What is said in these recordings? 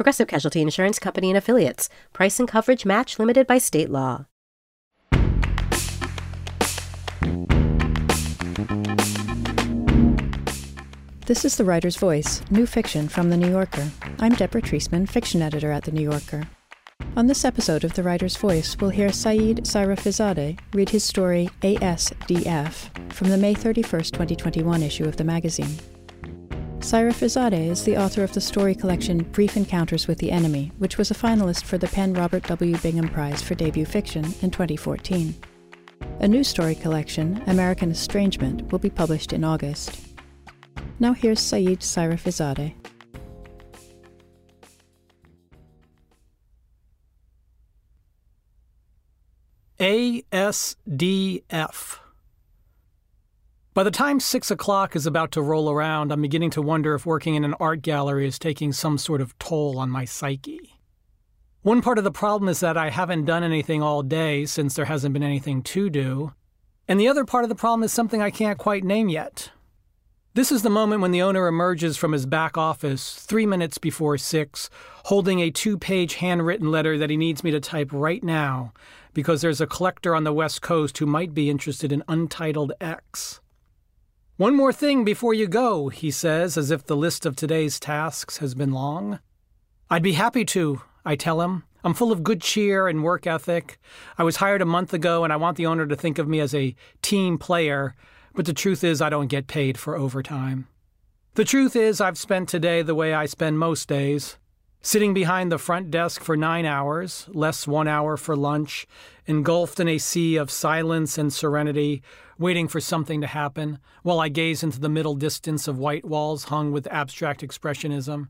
Progressive Casualty Insurance Company and Affiliates. Price and coverage match limited by state law. This is The Writer's Voice, new fiction from The New Yorker. I'm Deborah Treisman, fiction editor at The New Yorker. On this episode of The Writer's Voice, we'll hear Saïd Sayrafiezadeh read his story ASDF from the May 31, 2021 issue of the magazine. Sayrafiezadeh is the author of the story collection Brief Encounters with the Enemy, which was a finalist for the PEN Robert W. Bingham Prize for Debut Fiction in 2014. A new story collection, American Estrangement, will be published in August. Now here's Saïd Sayrafiezadeh. ASDF by the time six o'clock is about to roll around, I'm beginning to wonder if working in an art gallery is taking some sort of toll on my psyche. One part of the problem is that I haven't done anything all day since there hasn't been anything to do. And the other part of the problem is something I can't quite name yet. This is the moment when the owner emerges from his back office, three minutes before six, holding a two page handwritten letter that he needs me to type right now because there's a collector on the West Coast who might be interested in Untitled X. One more thing before you go, he says, as if the list of today's tasks has been long. I'd be happy to, I tell him. I'm full of good cheer and work ethic. I was hired a month ago and I want the owner to think of me as a team player, but the truth is I don't get paid for overtime. The truth is I've spent today the way I spend most days sitting behind the front desk for nine hours, less one hour for lunch, engulfed in a sea of silence and serenity, waiting for something to happen, while I gaze into the middle distance of white walls hung with abstract expressionism.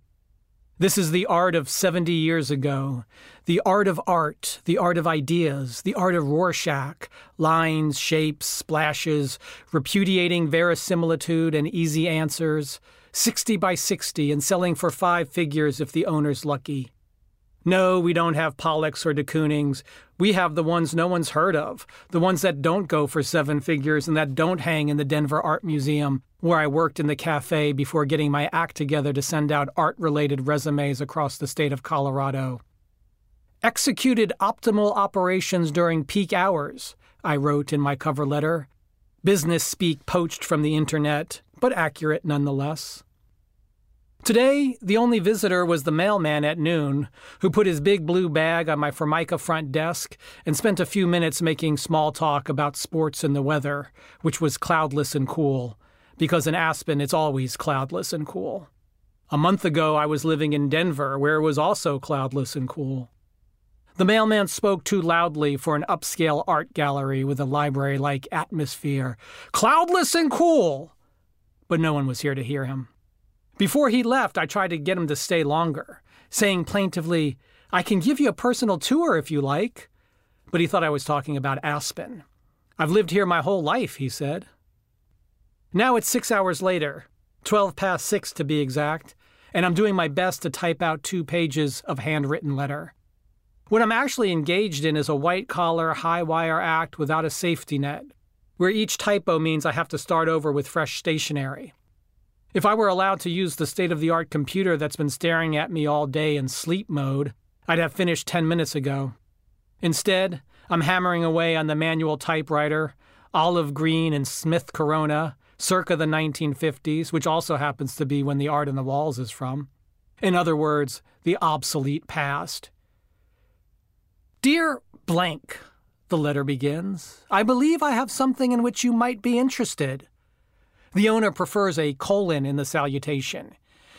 This is the art of 70 years ago, the art of art, the art of ideas, the art of Rorschach, lines, shapes, splashes, repudiating verisimilitude and easy answers, 60 by 60 and selling for five figures if the owner's lucky. No, we don't have Pollocks or de Koonings. We have the ones no one's heard of, the ones that don't go for seven figures and that don't hang in the Denver Art Museum, where I worked in the cafe before getting my act together to send out art related resumes across the state of Colorado. Executed optimal operations during peak hours, I wrote in my cover letter. Business speak poached from the internet, but accurate nonetheless. Today, the only visitor was the mailman at noon, who put his big blue bag on my Formica front desk and spent a few minutes making small talk about sports and the weather, which was cloudless and cool, because in Aspen it's always cloudless and cool. A month ago, I was living in Denver, where it was also cloudless and cool. The mailman spoke too loudly for an upscale art gallery with a library like atmosphere. Cloudless and cool! But no one was here to hear him. Before he left, I tried to get him to stay longer, saying plaintively, I can give you a personal tour if you like. But he thought I was talking about Aspen. I've lived here my whole life, he said. Now it's six hours later, 12 past six to be exact, and I'm doing my best to type out two pages of handwritten letter. What I'm actually engaged in is a white collar, high wire act without a safety net, where each typo means I have to start over with fresh stationery. If I were allowed to use the state of the art computer that's been staring at me all day in sleep mode, I'd have finished 10 minutes ago. Instead, I'm hammering away on the manual typewriter, olive green and Smith Corona, circa the 1950s, which also happens to be when the art in the walls is from. In other words, the obsolete past. Dear blank, the letter begins, I believe I have something in which you might be interested. The owner prefers a colon in the salutation.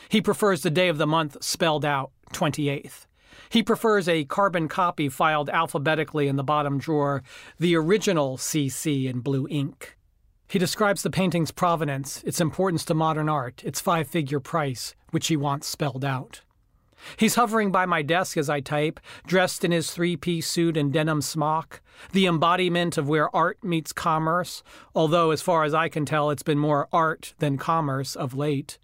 He prefers the day of the month spelled out, 28th. He prefers a carbon copy filed alphabetically in the bottom drawer, the original CC in blue ink. He describes the painting's provenance, its importance to modern art, its five figure price, which he wants spelled out. He's hovering by my desk as I type, dressed in his three piece suit and denim smock, the embodiment of where art meets commerce, although, as far as I can tell, it's been more art than commerce of late.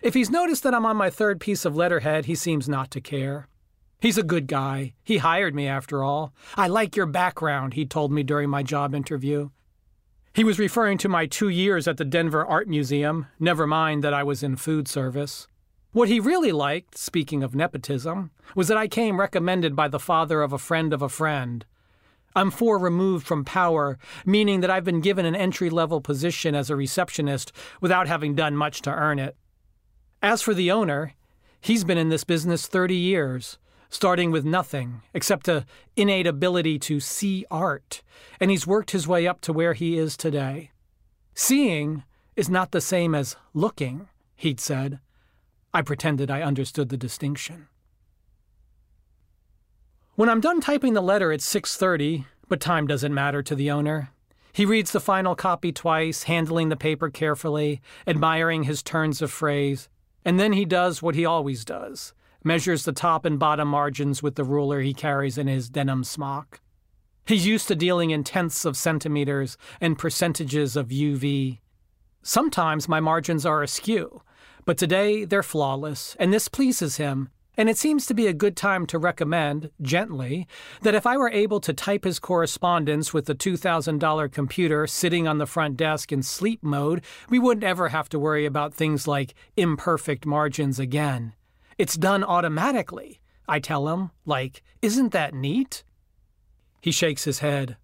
If he's noticed that I'm on my third piece of letterhead, he seems not to care. He's a good guy. He hired me, after all. I like your background, he told me during my job interview. He was referring to my two years at the Denver Art Museum, never mind that I was in food service. What he really liked, speaking of nepotism, was that I came recommended by the father of a friend of a friend. I'm four removed from power, meaning that I've been given an entry level position as a receptionist without having done much to earn it. As for the owner, he's been in this business 30 years, starting with nothing except a innate ability to see art, and he's worked his way up to where he is today. Seeing is not the same as looking, he'd said. I pretended I understood the distinction. When I'm done typing the letter, at 6:30, but time doesn't matter to the owner. He reads the final copy twice, handling the paper carefully, admiring his turns of phrase, and then he does what he always does measures the top and bottom margins with the ruler he carries in his denim smock. He's used to dealing in tenths of centimeters and percentages of UV. Sometimes my margins are askew, but today they're flawless, and this pleases him. And it seems to be a good time to recommend, gently, that if I were able to type his correspondence with the $2,000 computer sitting on the front desk in sleep mode, we wouldn't ever have to worry about things like imperfect margins again. It's done automatically, I tell him, like, isn't that neat? He shakes his head.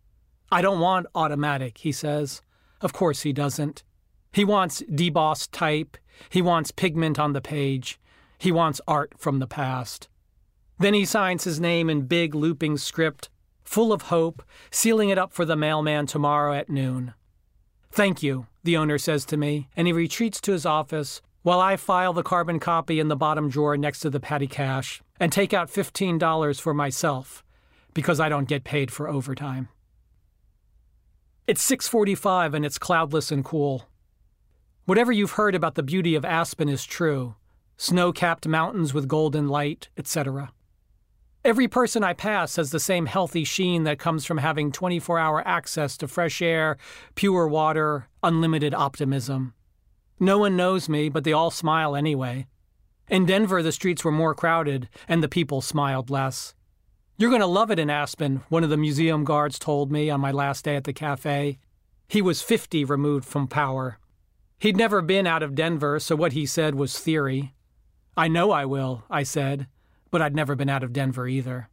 I don't want automatic, he says. Of course he doesn't. He wants debossed type. He wants pigment on the page. He wants art from the past. Then he signs his name in big looping script, full of hope, sealing it up for the mailman tomorrow at noon. Thank you, the owner says to me, and he retreats to his office while I file the carbon copy in the bottom drawer next to the petty cash and take out $15 for myself because I don't get paid for overtime. It's 6:45 and it's cloudless and cool. Whatever you've heard about the beauty of Aspen is true snow capped mountains with golden light, etc. Every person I pass has the same healthy sheen that comes from having 24 hour access to fresh air, pure water, unlimited optimism. No one knows me, but they all smile anyway. In Denver, the streets were more crowded, and the people smiled less. You're going to love it in Aspen, one of the museum guards told me on my last day at the cafe. He was 50 removed from power. He'd never been out of Denver, so what he said was theory. I know I will, I said, but I'd never been out of Denver either.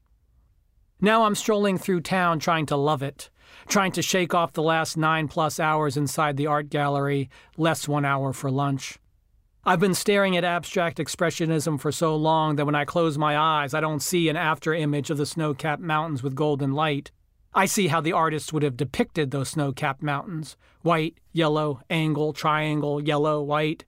Now I'm strolling through town trying to love it, trying to shake off the last nine plus hours inside the art gallery, less one hour for lunch. I've been staring at abstract expressionism for so long that when I close my eyes, I don't see an after image of the snow capped mountains with golden light. I see how the artists would have depicted those snow capped mountains white, yellow, angle, triangle, yellow, white.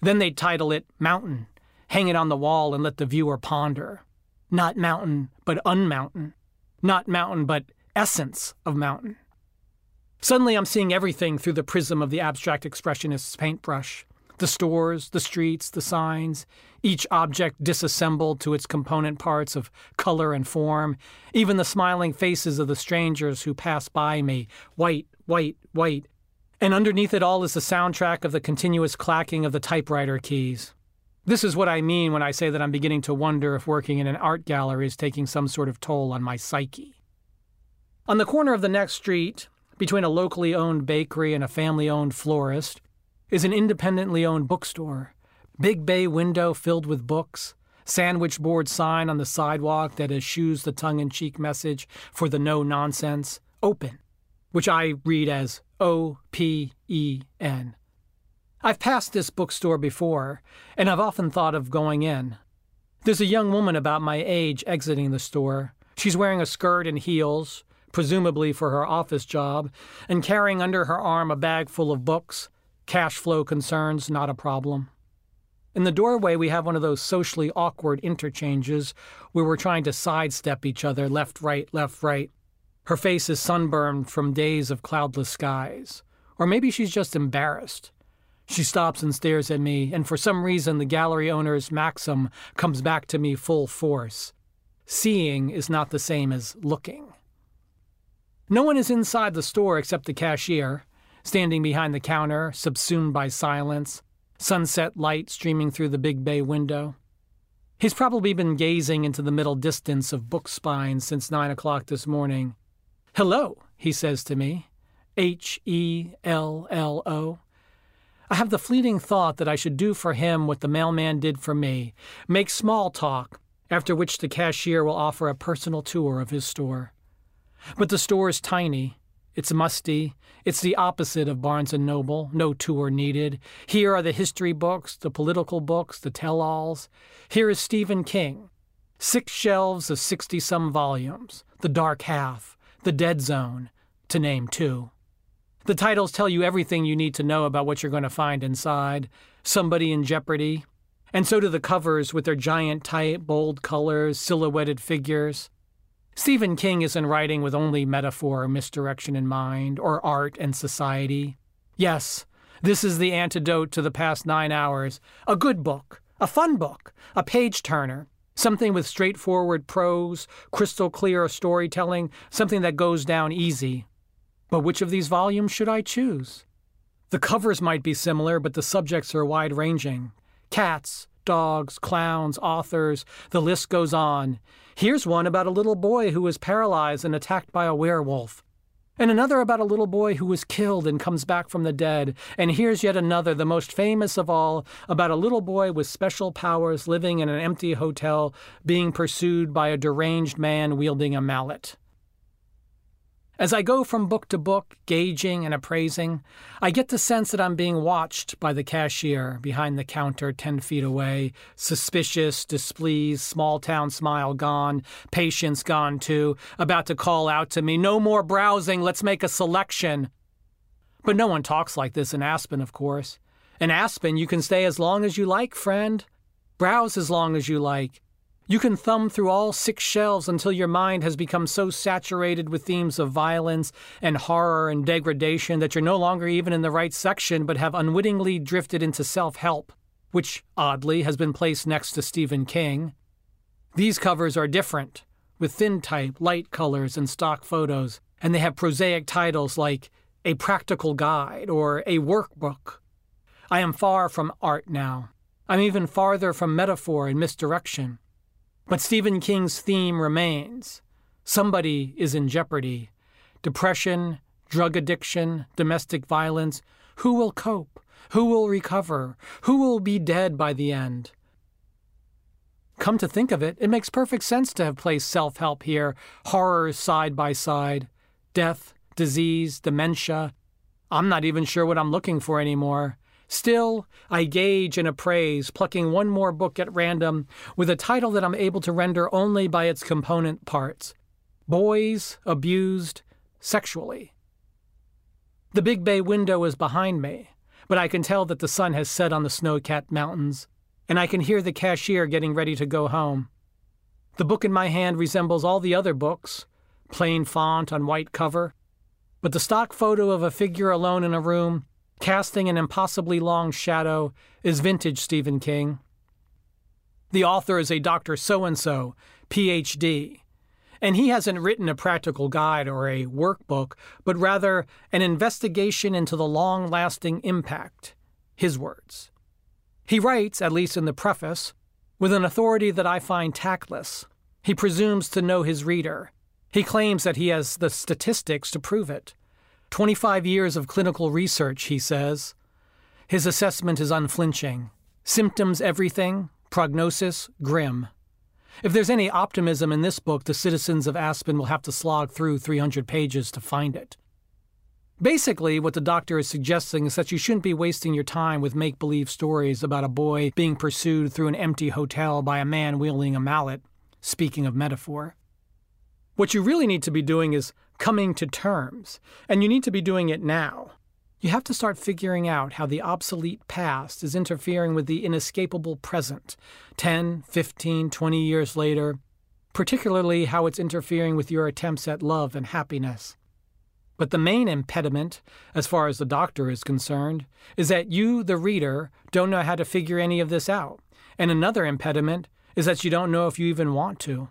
Then they'd title it Mountain, hang it on the wall, and let the viewer ponder. Not mountain, but unmountain. Not mountain, but essence of mountain. Suddenly, I'm seeing everything through the prism of the abstract expressionist's paintbrush the stores, the streets, the signs, each object disassembled to its component parts of color and form, even the smiling faces of the strangers who pass by me, white, white, white. And underneath it all is the soundtrack of the continuous clacking of the typewriter keys. This is what I mean when I say that I'm beginning to wonder if working in an art gallery is taking some sort of toll on my psyche. On the corner of the next street, between a locally owned bakery and a family owned florist, is an independently owned bookstore. Big bay window filled with books, sandwich board sign on the sidewalk that eschews the tongue in cheek message for the no nonsense, open, which I read as O P E N. I've passed this bookstore before, and I've often thought of going in. There's a young woman about my age exiting the store. She's wearing a skirt and heels, presumably for her office job, and carrying under her arm a bag full of books, Cash flow concerns, not a problem. In the doorway, we have one of those socially awkward interchanges where we're trying to sidestep each other left, right, left, right. Her face is sunburned from days of cloudless skies. Or maybe she's just embarrassed. She stops and stares at me, and for some reason, the gallery owner's maxim comes back to me full force. Seeing is not the same as looking. No one is inside the store except the cashier, standing behind the counter, subsumed by silence, sunset light streaming through the big bay window. He's probably been gazing into the middle distance of book spines since nine o'clock this morning. Hello, he says to me. H E L L O. I have the fleeting thought that I should do for him what the mailman did for me make small talk, after which the cashier will offer a personal tour of his store. But the store is tiny. It's musty. It's the opposite of Barnes and Noble. No tour needed. Here are the history books, the political books, the tell-alls. Here is Stephen King. Six shelves of 60 some volumes. The Dark Half, The Dead Zone, to name two. The titles tell you everything you need to know about what you're going to find inside. Somebody in jeopardy. And so do the covers with their giant type, bold colors, silhouetted figures. Stephen King isn't writing with only metaphor or misdirection in mind, or art and society. Yes, this is the antidote to the past nine hours. A good book, a fun book, a page turner, something with straightforward prose, crystal clear storytelling, something that goes down easy, but which of these volumes should I choose? The covers might be similar, but the subjects are wide ranging cats, dogs, clowns, authors, the list goes on. Here's one about a little boy who was paralyzed and attacked by a werewolf. And another about a little boy who was killed and comes back from the dead. And here's yet another, the most famous of all, about a little boy with special powers living in an empty hotel being pursued by a deranged man wielding a mallet. As I go from book to book, gauging and appraising, I get the sense that I'm being watched by the cashier behind the counter 10 feet away, suspicious, displeased, small town smile gone, patience gone too, about to call out to me, No more browsing, let's make a selection. But no one talks like this in Aspen, of course. In Aspen, you can stay as long as you like, friend. Browse as long as you like. You can thumb through all six shelves until your mind has become so saturated with themes of violence and horror and degradation that you're no longer even in the right section but have unwittingly drifted into self help, which, oddly, has been placed next to Stephen King. These covers are different, with thin type, light colors, and stock photos, and they have prosaic titles like A Practical Guide or A Workbook. I am far from art now. I'm even farther from metaphor and misdirection. But Stephen King's theme remains somebody is in jeopardy. Depression, drug addiction, domestic violence. Who will cope? Who will recover? Who will be dead by the end? Come to think of it, it makes perfect sense to have placed self help here, horrors side by side, death, disease, dementia. I'm not even sure what I'm looking for anymore. Still, I gauge and appraise, plucking one more book at random with a title that I'm able to render only by its component parts Boys Abused Sexually. The Big Bay window is behind me, but I can tell that the sun has set on the snow capped mountains, and I can hear the cashier getting ready to go home. The book in my hand resembles all the other books plain font on white cover, but the stock photo of a figure alone in a room casting an impossibly long shadow, is vintage Stephen King. The author is a Dr. So and so, PhD, and he hasn't written a practical guide or a workbook, but rather an investigation into the long lasting impact, his words. He writes, at least in the preface, with an authority that I find tactless. He presumes to know his reader. He claims that he has the statistics to prove it. 25 years of clinical research, he says. His assessment is unflinching. Symptoms everything, prognosis grim. If there's any optimism in this book, the citizens of Aspen will have to slog through 300 pages to find it. Basically, what the doctor is suggesting is that you shouldn't be wasting your time with make believe stories about a boy being pursued through an empty hotel by a man wielding a mallet, speaking of metaphor. What you really need to be doing is coming to terms, and you need to be doing it now. You have to start figuring out how the obsolete past is interfering with the inescapable present 10, 15, 20 years later, particularly how it's interfering with your attempts at love and happiness. But the main impediment, as far as the doctor is concerned, is that you, the reader, don't know how to figure any of this out. And another impediment is that you don't know if you even want to.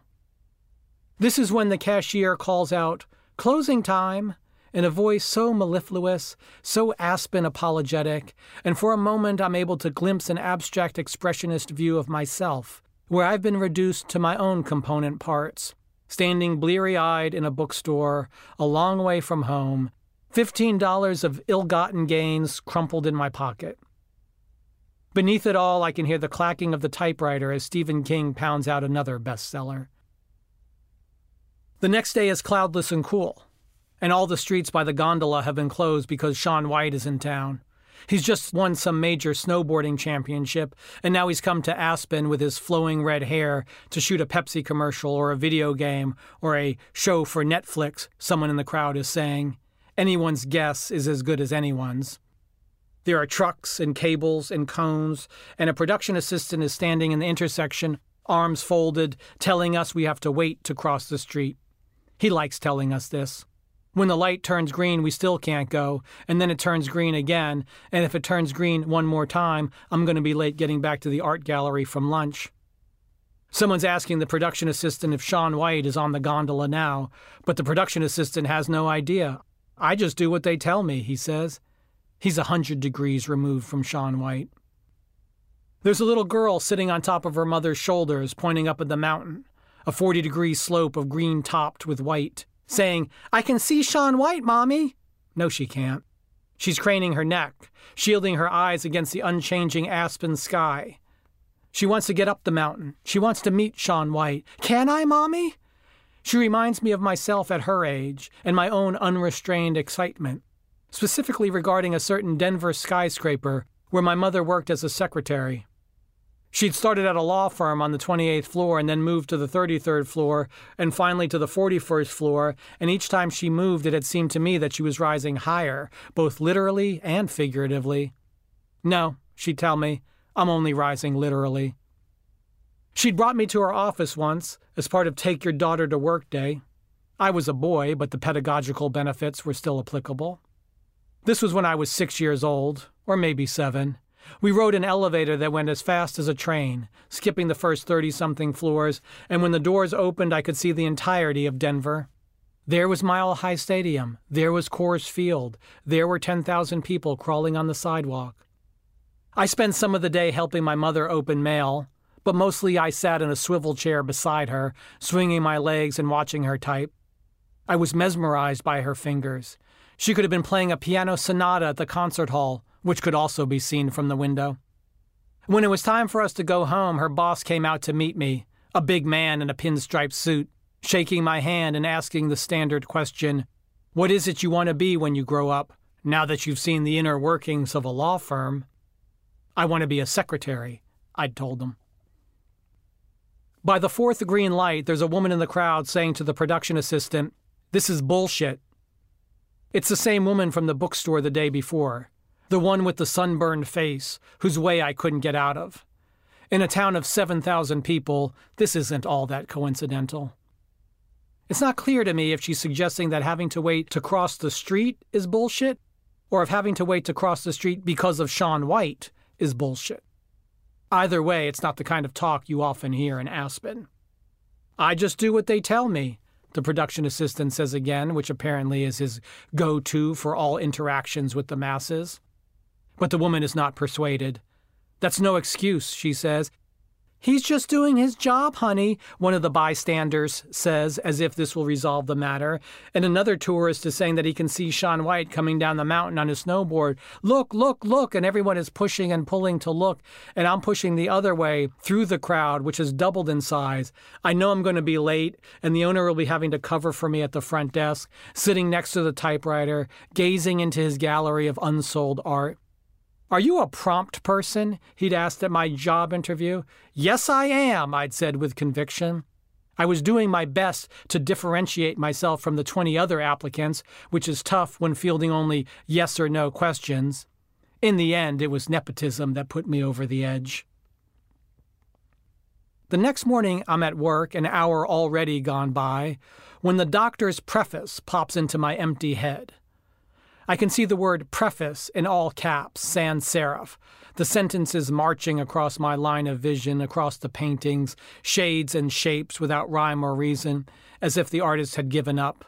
This is when the cashier calls out, Closing time! in a voice so mellifluous, so Aspen apologetic, and for a moment I'm able to glimpse an abstract expressionist view of myself, where I've been reduced to my own component parts standing bleary eyed in a bookstore a long way from home, $15 of ill gotten gains crumpled in my pocket. Beneath it all, I can hear the clacking of the typewriter as Stephen King pounds out another bestseller. The next day is cloudless and cool, and all the streets by the gondola have been closed because Shaun White is in town. He's just won some major snowboarding championship, and now he's come to Aspen with his flowing red hair to shoot a Pepsi commercial or a video game or a show for Netflix, someone in the crowd is saying. Anyone's guess is as good as anyone's. There are trucks and cables and cones, and a production assistant is standing in the intersection, arms folded, telling us we have to wait to cross the street. He likes telling us this. When the light turns green, we still can't go, and then it turns green again, and if it turns green one more time, I'm going to be late getting back to the art gallery from lunch. Someone's asking the production assistant if Shaun White is on the gondola now, but the production assistant has no idea. I just do what they tell me, he says. He's a hundred degrees removed from Shaun White. There's a little girl sitting on top of her mother's shoulders, pointing up at the mountain, a 40 degree slope of green topped with white saying, I can see Shaun White, Mommy. No, she can't. She's craning her neck, shielding her eyes against the unchanging aspen sky. She wants to get up the mountain. She wants to meet Shaun White. Can I, Mommy? She reminds me of myself at her age and my own unrestrained excitement, specifically regarding a certain Denver skyscraper where my mother worked as a secretary. She'd started at a law firm on the 28th floor and then moved to the 33rd floor and finally to the 41st floor, and each time she moved, it had seemed to me that she was rising higher, both literally and figuratively. No, she'd tell me, I'm only rising literally. She'd brought me to her office once as part of Take Your Daughter to Work Day. I was a boy, but the pedagogical benefits were still applicable. This was when I was six years old, or maybe seven, we rode an elevator that went as fast as a train, skipping the first 30 something floors, and when the doors opened, I could see the entirety of Denver. There was Mile High Stadium. There was Coors Field. There were 10,000 people crawling on the sidewalk. I spent some of the day helping my mother open mail, but mostly I sat in a swivel chair beside her, swinging my legs and watching her type. I was mesmerized by her fingers. She could have been playing a piano sonata at the concert hall, which could also be seen from the window. When it was time for us to go home, her boss came out to meet me, a big man in a pinstripe suit, shaking my hand and asking the standard question What is it you want to be when you grow up, now that you've seen the inner workings of a law firm? I want to be a secretary, I'd told them. By the fourth green light, there's a woman in the crowd saying to the production assistant, This is bullshit. It's the same woman from the bookstore the day before the one with the sunburned face, whose way I couldn't get out of. In a town of 7,000 people, this isn't all that coincidental. It's not clear to me if she's suggesting that having to wait to cross the street is bullshit, or if having to wait to cross the street because of Shaun White is bullshit. Either way, it's not the kind of talk you often hear in Aspen. I just do what they tell me, the production assistant says again, which apparently is his go to for all interactions with the masses. But the woman is not persuaded. That's no excuse, she says. He's just doing his job, honey, one of the bystanders says, as if this will resolve the matter. And another tourist is saying that he can see Shaun White coming down the mountain on his snowboard. Look, look, look. And everyone is pushing and pulling to look. And I'm pushing the other way through the crowd, which has doubled in size. I know I'm going to be late, and the owner will be having to cover for me at the front desk, sitting next to the typewriter, gazing into his gallery of unsold art. Are you a prompt person? He'd asked at my job interview. Yes, I am, I'd said with conviction. I was doing my best to differentiate myself from the 20 other applicants, which is tough when fielding only yes or no questions. In the end, it was nepotism that put me over the edge. The next morning, I'm at work, an hour already gone by, when the doctor's preface pops into my empty head I can see the word preface in all caps, sans serif. The sentences marching across my line of vision, across the paintings, shades and shapes without rhyme or reason, as if the artist had given up.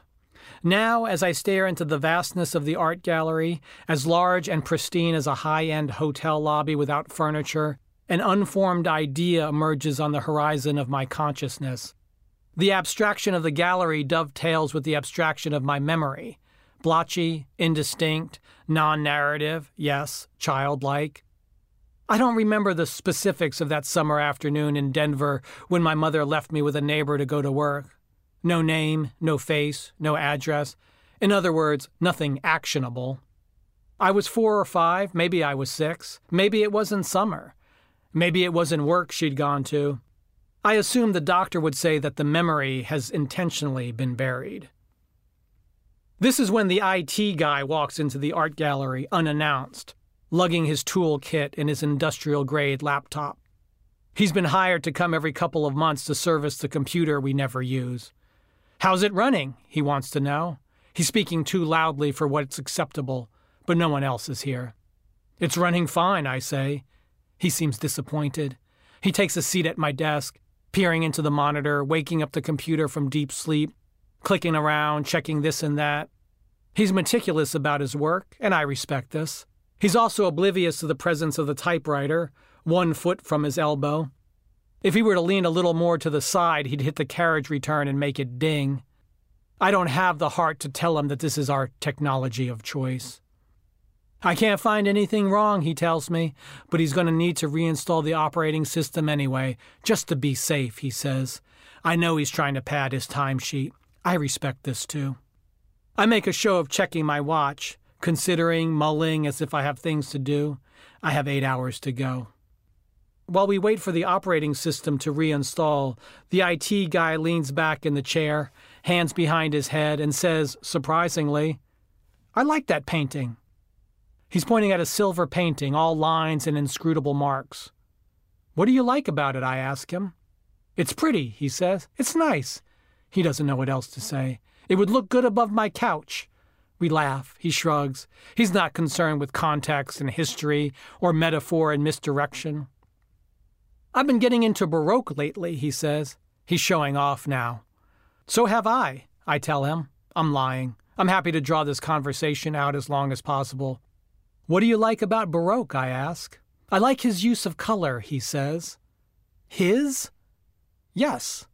Now, as I stare into the vastness of the art gallery, as large and pristine as a high end hotel lobby without furniture, an unformed idea emerges on the horizon of my consciousness. The abstraction of the gallery dovetails with the abstraction of my memory. Blotchy, indistinct, non narrative, yes, childlike. I don't remember the specifics of that summer afternoon in Denver when my mother left me with a neighbor to go to work. No name, no face, no address. In other words, nothing actionable. I was four or five, maybe I was six, maybe it was in summer, maybe it was in work she'd gone to. I assume the doctor would say that the memory has intentionally been buried. This is when the IT guy walks into the art gallery unannounced, lugging his tool kit and his industrial grade laptop. He's been hired to come every couple of months to service the computer we never use. How's it running? He wants to know. He's speaking too loudly for what's acceptable, but no one else is here. It's running fine, I say. He seems disappointed. He takes a seat at my desk, peering into the monitor, waking up the computer from deep sleep, clicking around, checking this and that. He's meticulous about his work, and I respect this. He's also oblivious to the presence of the typewriter, one foot from his elbow. If he were to lean a little more to the side, he'd hit the carriage return and make it ding. I don't have the heart to tell him that this is our technology of choice. I can't find anything wrong, he tells me, but he's going to need to reinstall the operating system anyway, just to be safe, he says. I know he's trying to pad his timesheet. I respect this too. I make a show of checking my watch, considering, mulling as if I have things to do. I have eight hours to go. While we wait for the operating system to reinstall, the IT guy leans back in the chair, hands behind his head, and says, surprisingly, I like that painting. He's pointing at a silver painting, all lines and inscrutable marks. What do you like about it? I ask him. It's pretty, he says. It's nice. He doesn't know what else to say. It would look good above my couch. We laugh. He shrugs. He's not concerned with context and history or metaphor and misdirection. I've been getting into Baroque lately, he says. He's showing off now. So have I, I tell him. I'm lying. I'm happy to draw this conversation out as long as possible. What do you like about Baroque? I ask. I like his use of color, he says. His? Yes.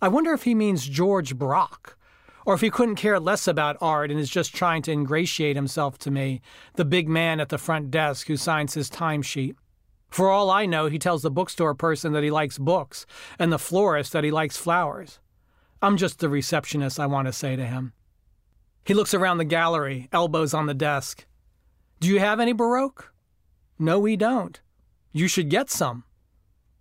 I wonder if he means Georges Braque, or if he couldn't care less about art and is just trying to ingratiate himself to me, the big man at the front desk who signs his timesheet. For all I know, he tells the bookstore person that he likes books and the florist that he likes flowers. I'm just the receptionist, I want to say to him. He looks around the gallery, elbows on the desk. Do you have any Baroque? No, we don't. You should get some.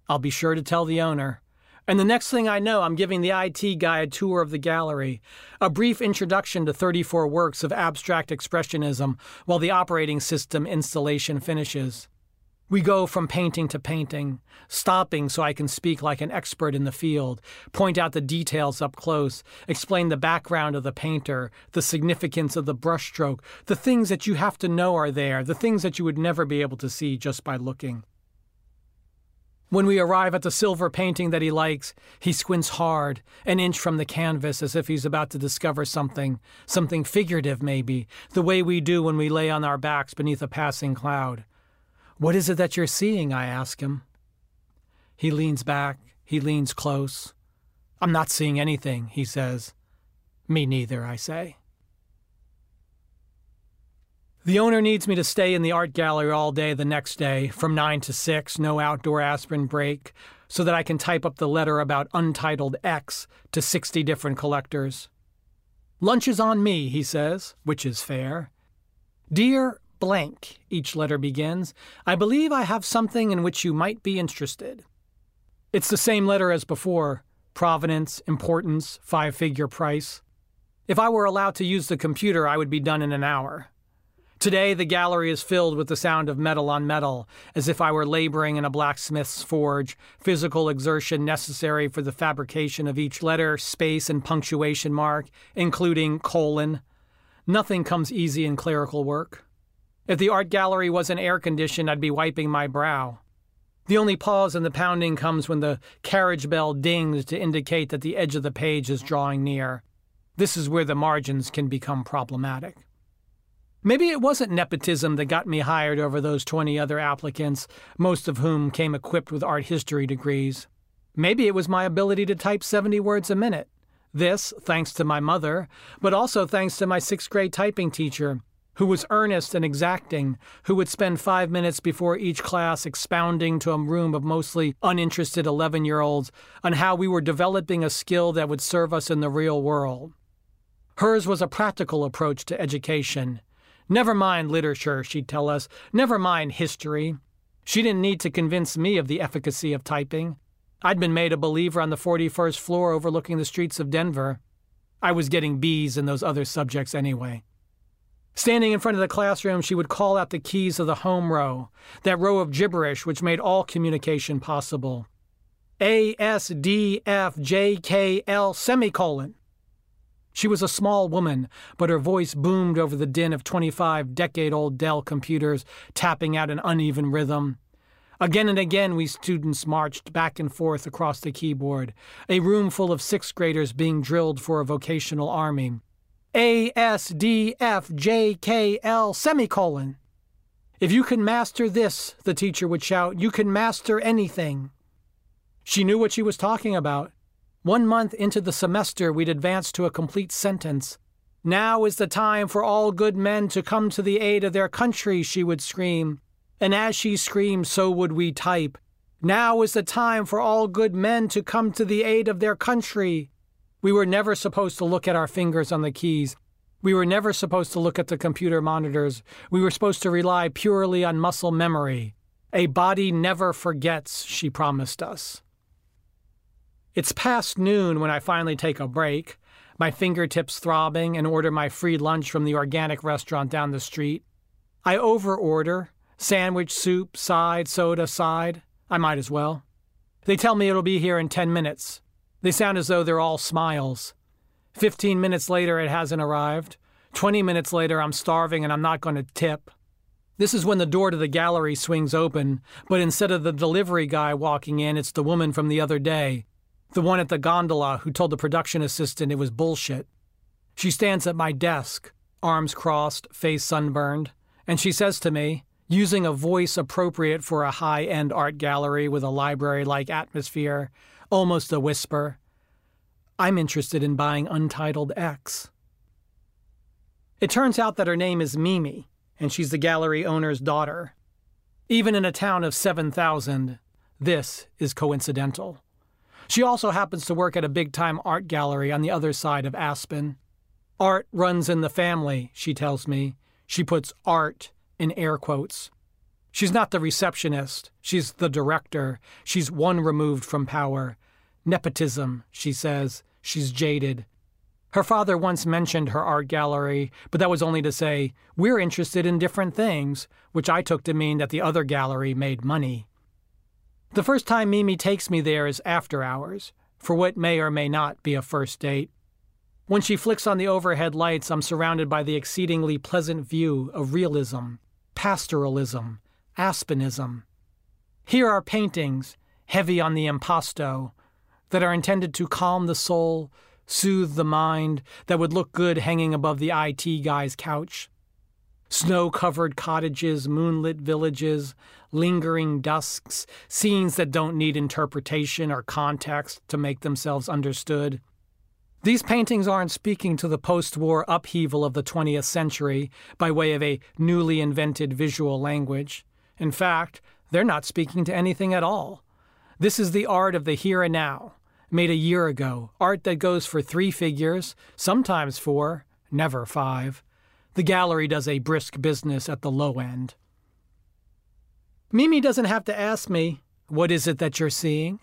I'll be sure to tell the owner. And the next thing I know, I'm giving the IT guy a tour of the gallery, a brief introduction to 34 works of abstract expressionism while the operating system installation finishes. We go from painting to painting, stopping so I can speak like an expert in the field, point out the details up close, explain the background of the painter, the significance of the brushstroke, the things that you have to know are there, the things that you would never be able to see just by looking. When we arrive at the silver painting that he likes, he squints hard, an inch from the canvas, as if he's about to discover something, something figurative maybe, the way we do when we lay on our backs beneath a passing cloud. What is it that you're seeing? I ask him. He leans back, he leans close. I'm not seeing anything, he says. Me neither, I say. The owner needs me to stay in the art gallery all day the next day, from 9 to 6, no outdoor aspirin break, so that I can type up the letter about Untitled X to 60 different collectors. Lunch is on me, he says, which is fair. Dear blank, each letter begins. I believe I have something in which you might be interested. It's the same letter as before provenance, importance, five figure price. If I were allowed to use the computer, I would be done in an hour. Today, the gallery is filled with the sound of metal on metal, as if I were laboring in a blacksmith's forge, physical exertion necessary for the fabrication of each letter, space, and punctuation mark, including colon, Nothing comes easy in clerical work. If the art gallery wasn't air conditioned, I'd be wiping my brow. The only pause in the pounding comes when the carriage bell dings to indicate that the edge of the page is drawing near. This is where the margins can become problematic. Maybe it wasn't nepotism that got me hired over those 20 other applicants, most of whom came equipped with art history degrees. Maybe it was my ability to type 70 words a minute. This, thanks to my mother, but also thanks to my sixth grade typing teacher, who was earnest and exacting, who would spend five minutes before each class expounding to a room of mostly uninterested 11 year olds on how we were developing a skill that would serve us in the real world. Hers was a practical approach to education. Never mind literature, she'd tell us, never mind history. She didn't need to convince me of the efficacy of typing. I'd been made a believer on the 41st floor overlooking the streets of Denver. I was getting B's in those other subjects anyway. Standing in front of the classroom, she would call out the keys of the home row, that row of gibberish which made all communication possible. A, S, D, F, J, K, L, semicolon. She was a small woman, but her voice boomed over the din of 25 decade old Dell computers tapping out an uneven rhythm. Again and again, we students marched back and forth across the keyboard, a room full of sixth graders being drilled for a vocational army. A, S, D, F, J, K, L, semicolon. If you can master this, the teacher would shout, you can master anything. She knew what she was talking about. One month into the semester, we'd advanced to a complete sentence. Now is the time for all good men to come to the aid of their country, she would scream. And as she screamed, so would we type. Now is the time for all good men to come to the aid of their country. We were never supposed to look at our fingers on the keys. We were never supposed to look at the computer monitors. We were supposed to rely purely on muscle memory. A body never forgets, she promised us. It's past noon when I finally take a break, my fingertips throbbing, and order my free lunch from the organic restaurant down the street. I overorder sandwich, soup, side, soda, side. I might as well. They tell me it'll be here in 10 minutes. They sound as though they're all smiles. Fifteen minutes later, it hasn't arrived. Twenty minutes later, I'm starving and I'm not going to tip. This is when the door to the gallery swings open, but instead of the delivery guy walking in, it's the woman from the other day, the one at the gondola who told the production assistant it was bullshit. She stands at my desk, arms crossed, face sunburned, and she says to me, using a voice appropriate for a high end art gallery with a library like atmosphere, almost a whisper. I'm interested in buying Untitled X. It turns out that her name is Mimi, and she's the gallery owner's daughter. Even in a town of 7,000, this is coincidental. She also happens to work at a big time art gallery on the other side of Aspen. Art runs in the family, she tells me. She puts art in air quotes. She's not the receptionist, she's the director. She's one removed from power. Nepotism, she says. She's jaded. Her father once mentioned her art gallery, but that was only to say, We're interested in different things, which I took to mean that the other gallery made money. The first time Mimi takes me there is after hours, for what may or may not be a first date. When she flicks on the overhead lights, I'm surrounded by the exceedingly pleasant view of realism, pastoralism, aspenism. Here are paintings, heavy on the impasto, that are intended to calm the soul, soothe the mind, that would look good hanging above the IT guy's couch. Snow covered cottages, moonlit villages, lingering dusks, scenes that don't need interpretation or context to make themselves understood. These paintings aren't speaking to the post war upheaval of the 20th century by way of a newly invented visual language. In fact, they're not speaking to anything at all. This is the art of the here and now, made a year ago, art that goes for three figures, sometimes four, never five. The gallery does a brisk business at the low end. Mimi doesn't have to ask me, What is it that you're seeing?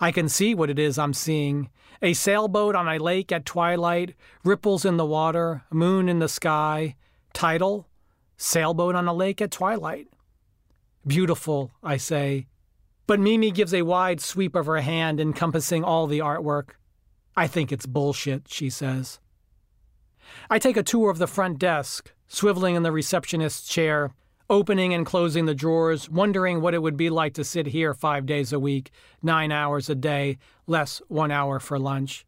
I can see what it is I'm seeing. A sailboat on a lake at twilight, ripples in the water, moon in the sky. Title Sailboat on a Lake at Twilight. Beautiful, I say, but Mimi gives a wide sweep of her hand encompassing all the artwork. I think it's bullshit, she says. I take a tour of the front desk, swiveling in the receptionist's chair, opening and closing the drawers, wondering what it would be like to sit here five days a week, nine hours a day, less one hour for lunch.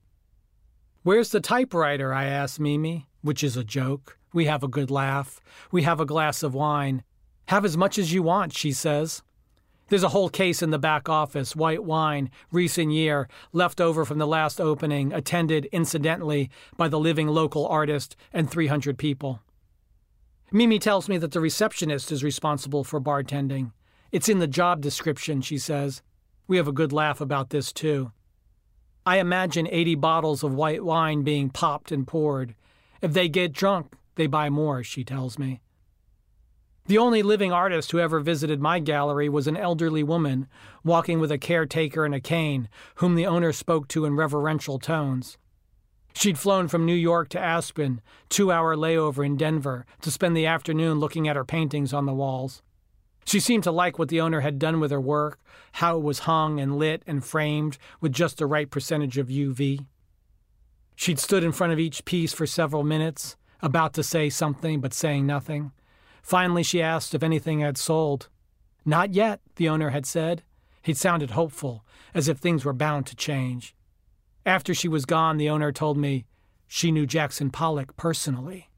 Where's the typewriter? I ask Mimi, which is a joke. We have a good laugh. We have a glass of wine. Have as much as you want, she says. There's a whole case in the back office, white wine, recent year, left over from the last opening, attended, incidentally, by the living local artist and 300 people. Mimi tells me that the receptionist is responsible for bartending. It's in the job description, she says. We have a good laugh about this, too. I imagine 80 bottles of white wine being popped and poured. If they get drunk, they buy more, she tells me. The only living artist who ever visited my gallery was an elderly woman, walking with a caretaker and a cane, whom the owner spoke to in reverential tones. She'd flown from New York to Aspen, two hour layover in Denver, to spend the afternoon looking at her paintings on the walls. She seemed to like what the owner had done with her work, how it was hung and lit and framed with just the right percentage of UV. She'd stood in front of each piece for several minutes, about to say something but saying nothing. Finally, she asked if anything had sold. Not yet, the owner had said. He'd sounded hopeful, as if things were bound to change. After she was gone, the owner told me she knew Jackson Pollock personally.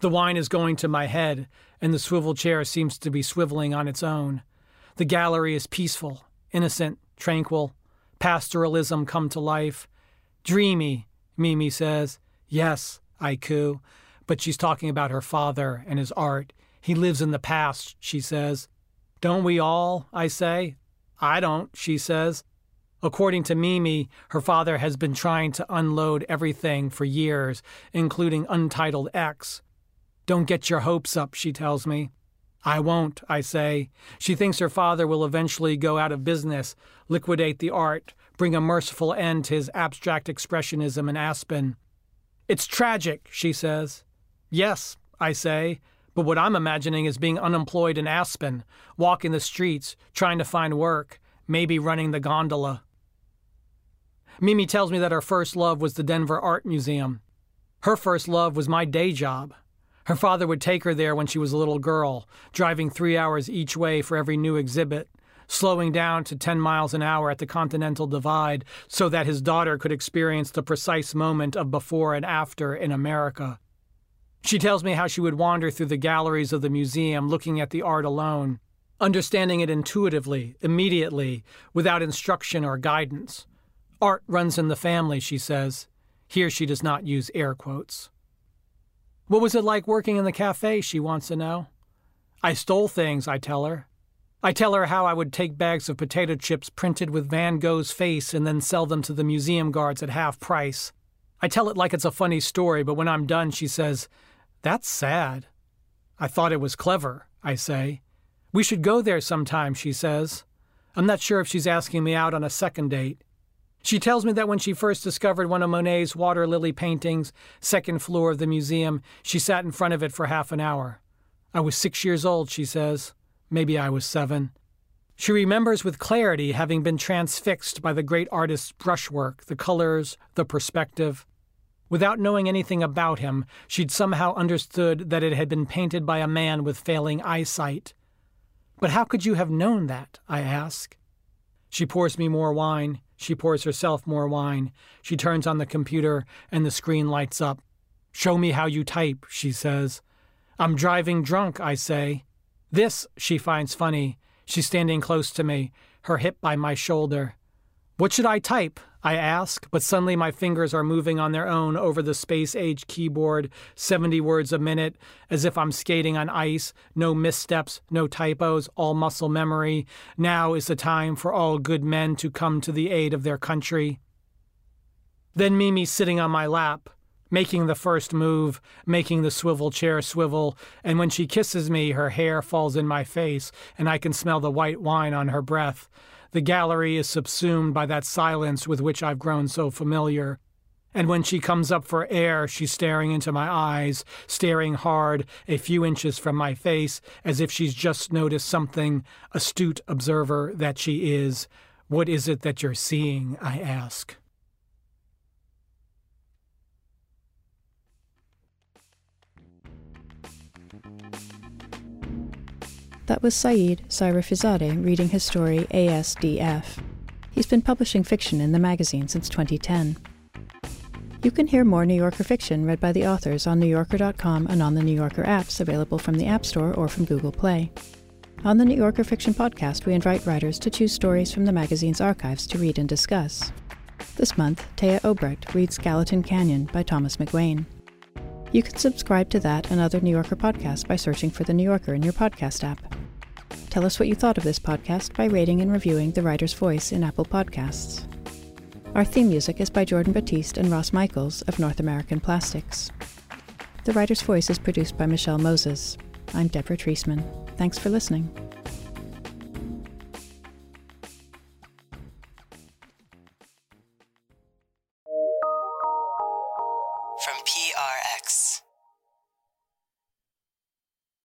The wine is going to my head, and the swivel chair seems to be swiveling on its own. The gallery is peaceful, innocent, tranquil, pastoralism come to life. Dreamy, Mimi says. Yes, I coo, but she's talking about her father and his art. He lives in the past, she says. Don't we all? I say. I don't, she says. According to Mimi, her father has been trying to unload everything for years, including Untitled X. Don't get your hopes up, she tells me. I won't, I say. She thinks her father will eventually go out of business, liquidate the art, bring a merciful end to his abstract expressionism in Aspen. It's tragic, she says. Yes, I say, but what I'm imagining is being unemployed in Aspen, walking the streets, trying to find work, maybe running the gondola. Mimi tells me that her first love was the Denver Art Museum. Her first love was my day job. Her father would take her there when she was a little girl, driving three hours each way for every new exhibit, slowing down to 10 miles an hour at the Continental Divide so that his daughter could experience the precise moment of before and after in America. She tells me how she would wander through the galleries of the museum looking at the art alone, understanding it intuitively, immediately, without instruction or guidance. Art runs in the family, she says. Here she does not use air quotes. What was it like working in the cafe? She wants to know. I stole things, I tell her. I tell her how I would take bags of potato chips printed with Van Gogh's face and then sell them to the museum guards at half price. I tell it like it's a funny story, but when I'm done, she says, that's sad. I thought it was clever, I say. We should go there sometime, she says. I'm not sure if she's asking me out on a second date. She tells me that when she first discovered one of Monet's water lily paintings, second floor of the museum, she sat in front of it for half an hour. I was six years old, she says. Maybe I was seven. She remembers with clarity having been transfixed by the great artist's brushwork, the colors, the perspective. Without knowing anything about him, she'd somehow understood that it had been painted by a man with failing eyesight. But how could you have known that? I ask. She pours me more wine. She pours herself more wine. She turns on the computer, and the screen lights up. Show me how you type, she says. I'm driving drunk, I say. This, she finds funny. She's standing close to me, her hip by my shoulder. What should I type? I ask, but suddenly my fingers are moving on their own over the space age keyboard, 70 words a minute, as if I'm skating on ice, no missteps, no typos, all muscle memory. Now is the time for all good men to come to the aid of their country. Then Mimi sitting on my lap, making the first move, making the swivel chair swivel, and when she kisses me, her hair falls in my face, and I can smell the white wine on her breath. The gallery is subsumed by that silence with which I've grown so familiar. And when she comes up for air, she's staring into my eyes, staring hard, a few inches from my face, as if she's just noticed something, astute observer that she is. What is it that you're seeing? I ask. That was Saïd Sayrafiezadeh reading his story ASDF. He's been publishing fiction in the magazine since 2010. You can hear more New Yorker fiction read by the authors on NewYorker.com and on the New Yorker apps available from the App Store or from Google Play. On the New Yorker Fiction Podcast, we invite writers to choose stories from the magazine's archives to read and discuss. This month, Téa Obreht reads Gallatin Canyon by Thomas McGuane. You can subscribe to that and other New Yorker podcasts by searching for The New Yorker in your podcast app. Tell us what you thought of this podcast by rating and reviewing The Writer's Voice in Apple Podcasts. Our theme music is by Jordan Batiste and Ross Michaels of North American Plastics. The Writer's Voice is produced by Michelle Moses. I'm Deborah Treisman. Thanks for listening.